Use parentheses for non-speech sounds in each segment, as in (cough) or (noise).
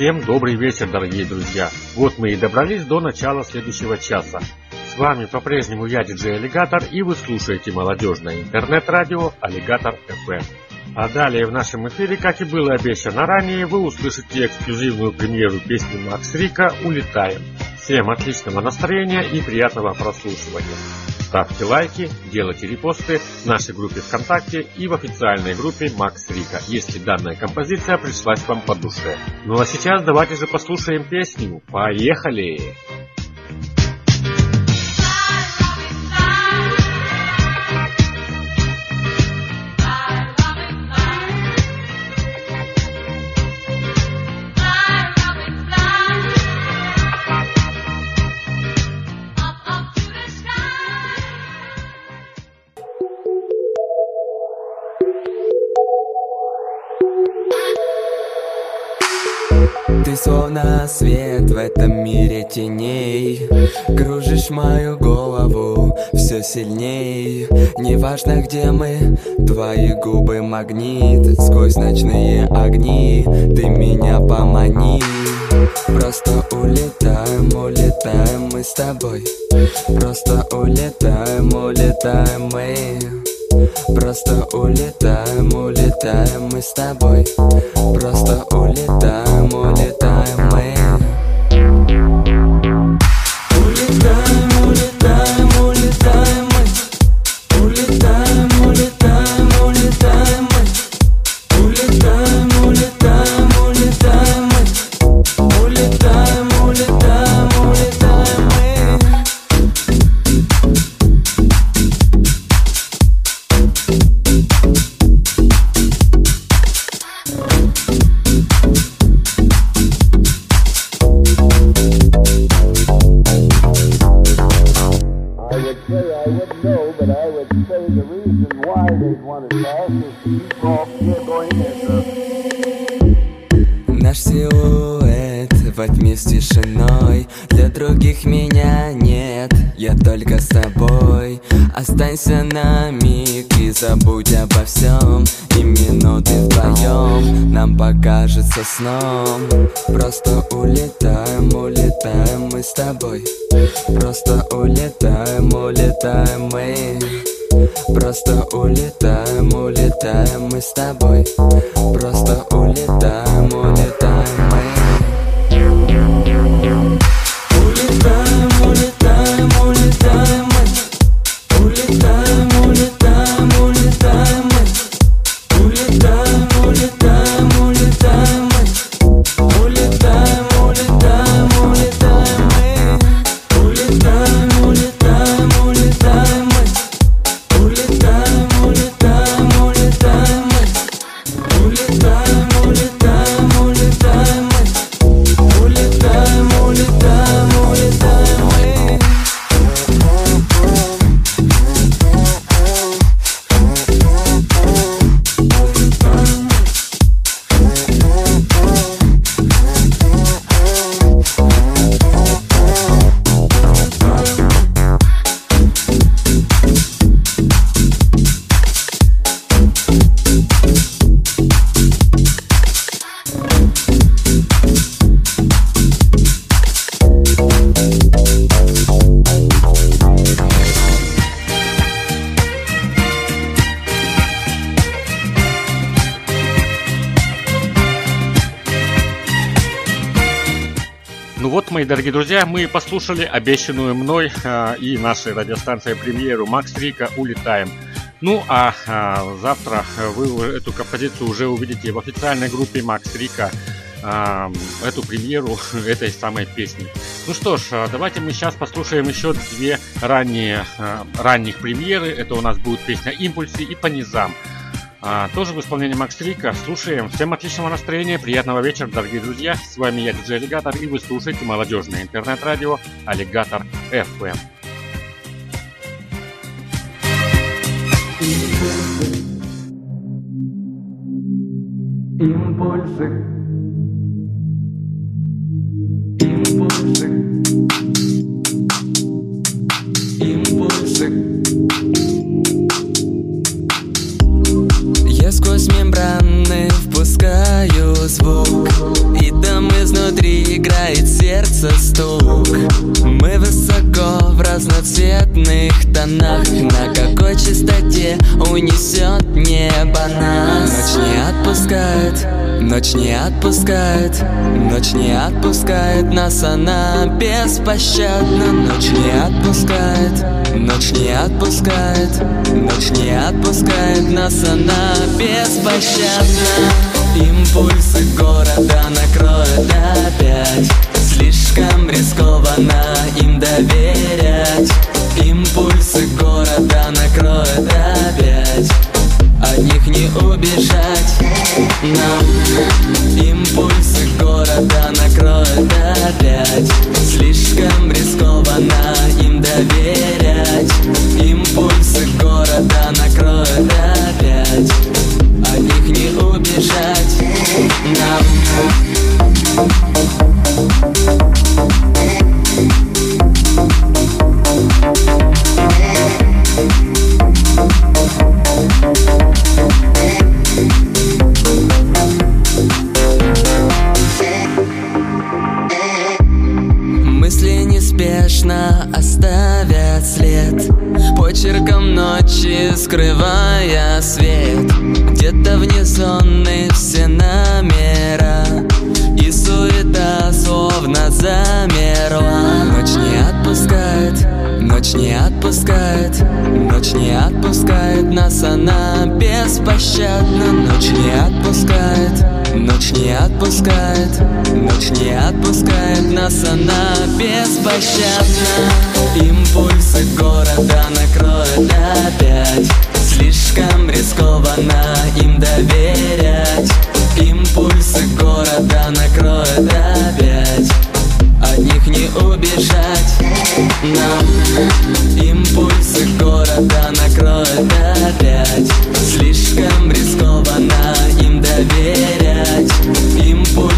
всем добрый вечер, дорогие друзья. Вот мы и добрались до начала следующего часа. С вами по-прежнему я, диджей Аллигатор, и вы слушаете молодежное интернет-радио Аллигатор FM. А далее в нашем эфире, как и было обещано ранее, вы услышите эксклюзивную премьеру песни Макс Рика «Улетаем». Всем отличного настроения и приятного прослушивания. Ставьте лайки, делайте репосты в нашей группе ВКонтакте и в официальной группе Макс Рика, если данная композиция пришлась вам по душе. Ну а сейчас давайте же послушаем песню. Поехали! Ты словно свет в этом мире теней. Кружишь мою голову все сильней. Неважно где мы, твои губы магнит. Сквозь ночные огни ты меня помани. Просто улетаем, улетаем мы с тобой. Просто улетаем, улетаем мы Просто улетаем, улетаем мы с тобой. Просто улетаем, улетаем мы Наш силуэт во тьме с тишиной. Для других меня нет, я только с тобой. Останься на миг и забудь обо всем. И минуты вдвоем нам покажется сном. Просто улетаем, улетаем мы с тобой. Просто улетаем, улетаем мы Просто улетаем, улетаем мы с тобой. Просто улетаем, улетаем мы мои дорогие друзья, мы послушали обещанную мной а, и нашей радиостанцией премьеру Макс Рика «Улетаем». Ну а, а, завтра вы уже эту композицию уже увидите в официальной группе Макс Рика а, эту премьеру (laughs) этой самой песни. Ну что ж, а, давайте мы сейчас послушаем еще две ранние, а, ранних премьеры. Это у нас будет песня «Импульсы» и «По низам». А, тоже в исполнении Макс Рика. Слушаем. Всем отличного настроения, приятного вечера, дорогие друзья. С вами я, диджей Аллигатор, и вы слушаете молодежное интернет-радио Аллигатор FM. Импульсы сердце стук. Мы высоко в разноцветных тонах. На какой частоте унесет небо нас? Ночь не отпускает, ночь не отпускает Ночь не отпускает нас, она беспощадна. Ночь не отпускает, ночь не отпускает Ночь не отпускает нас, она беспощадна. Импульсы города накроют опять Слишком рискованно им доверять. Импульсы города накроют опять. От них не убежать. Нам Импульсы города накроют опять отпускает. Ночь не отпускает нас, она беспощадна. Ночь не отпускает, Ночь не отпускает, ночь не отпускает нас, она беспощадна. Импульсы города накроют опять. Слишком рискованно им доверять. Импульсы города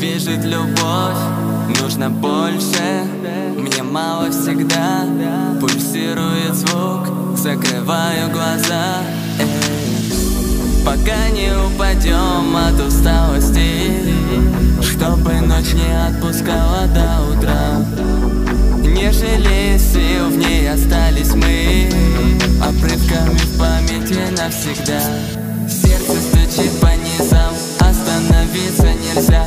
движет любовь. Нужно больше. Мне мало всегда. Пульсирует звук. Закрываю глаза. Пока не упадем от усталости. Чтобы ночь не отпускала до утра. Не жалей сил, в ней остались мы. Обрывками в памяти навсегда. Сердце стучит по низам. Остановиться нельзя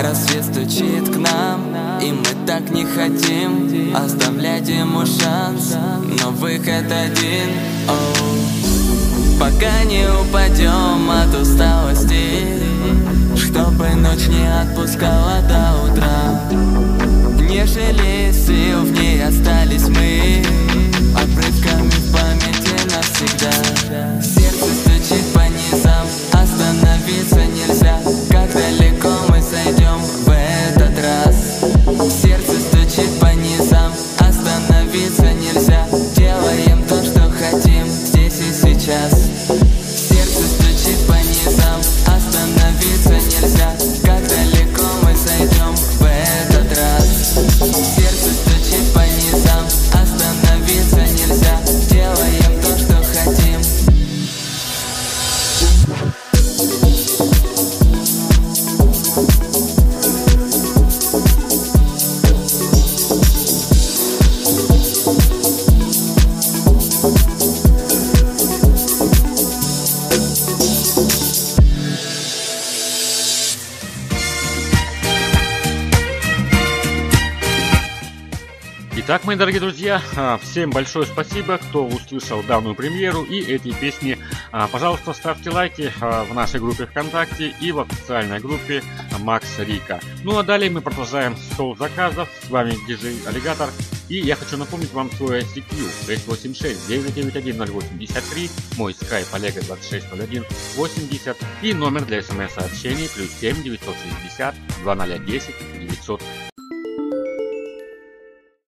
Рассвет стучит к нам И мы так не хотим Оставлять ему шанс. Но выход один. Пока не упадем от усталости Чтобы ночь не отпускала до утра. Не жалей сил, в ней остались мы Итак, мои дорогие друзья, а, всем большое спасибо, кто услышал данную премьеру и эти песни. А, Пожалуйста, ставьте лайки а, в нашей группе ВКонтакте и в официальной группе Макс Рика. Ну а далее мы продолжаем стол заказов. С вами диджей Аллигатор. И я хочу напомнить вам свой ICQ 686 991 083, мой скайп Олега 2601 80 и номер для смс-сообщений плюс 7 960 2010 900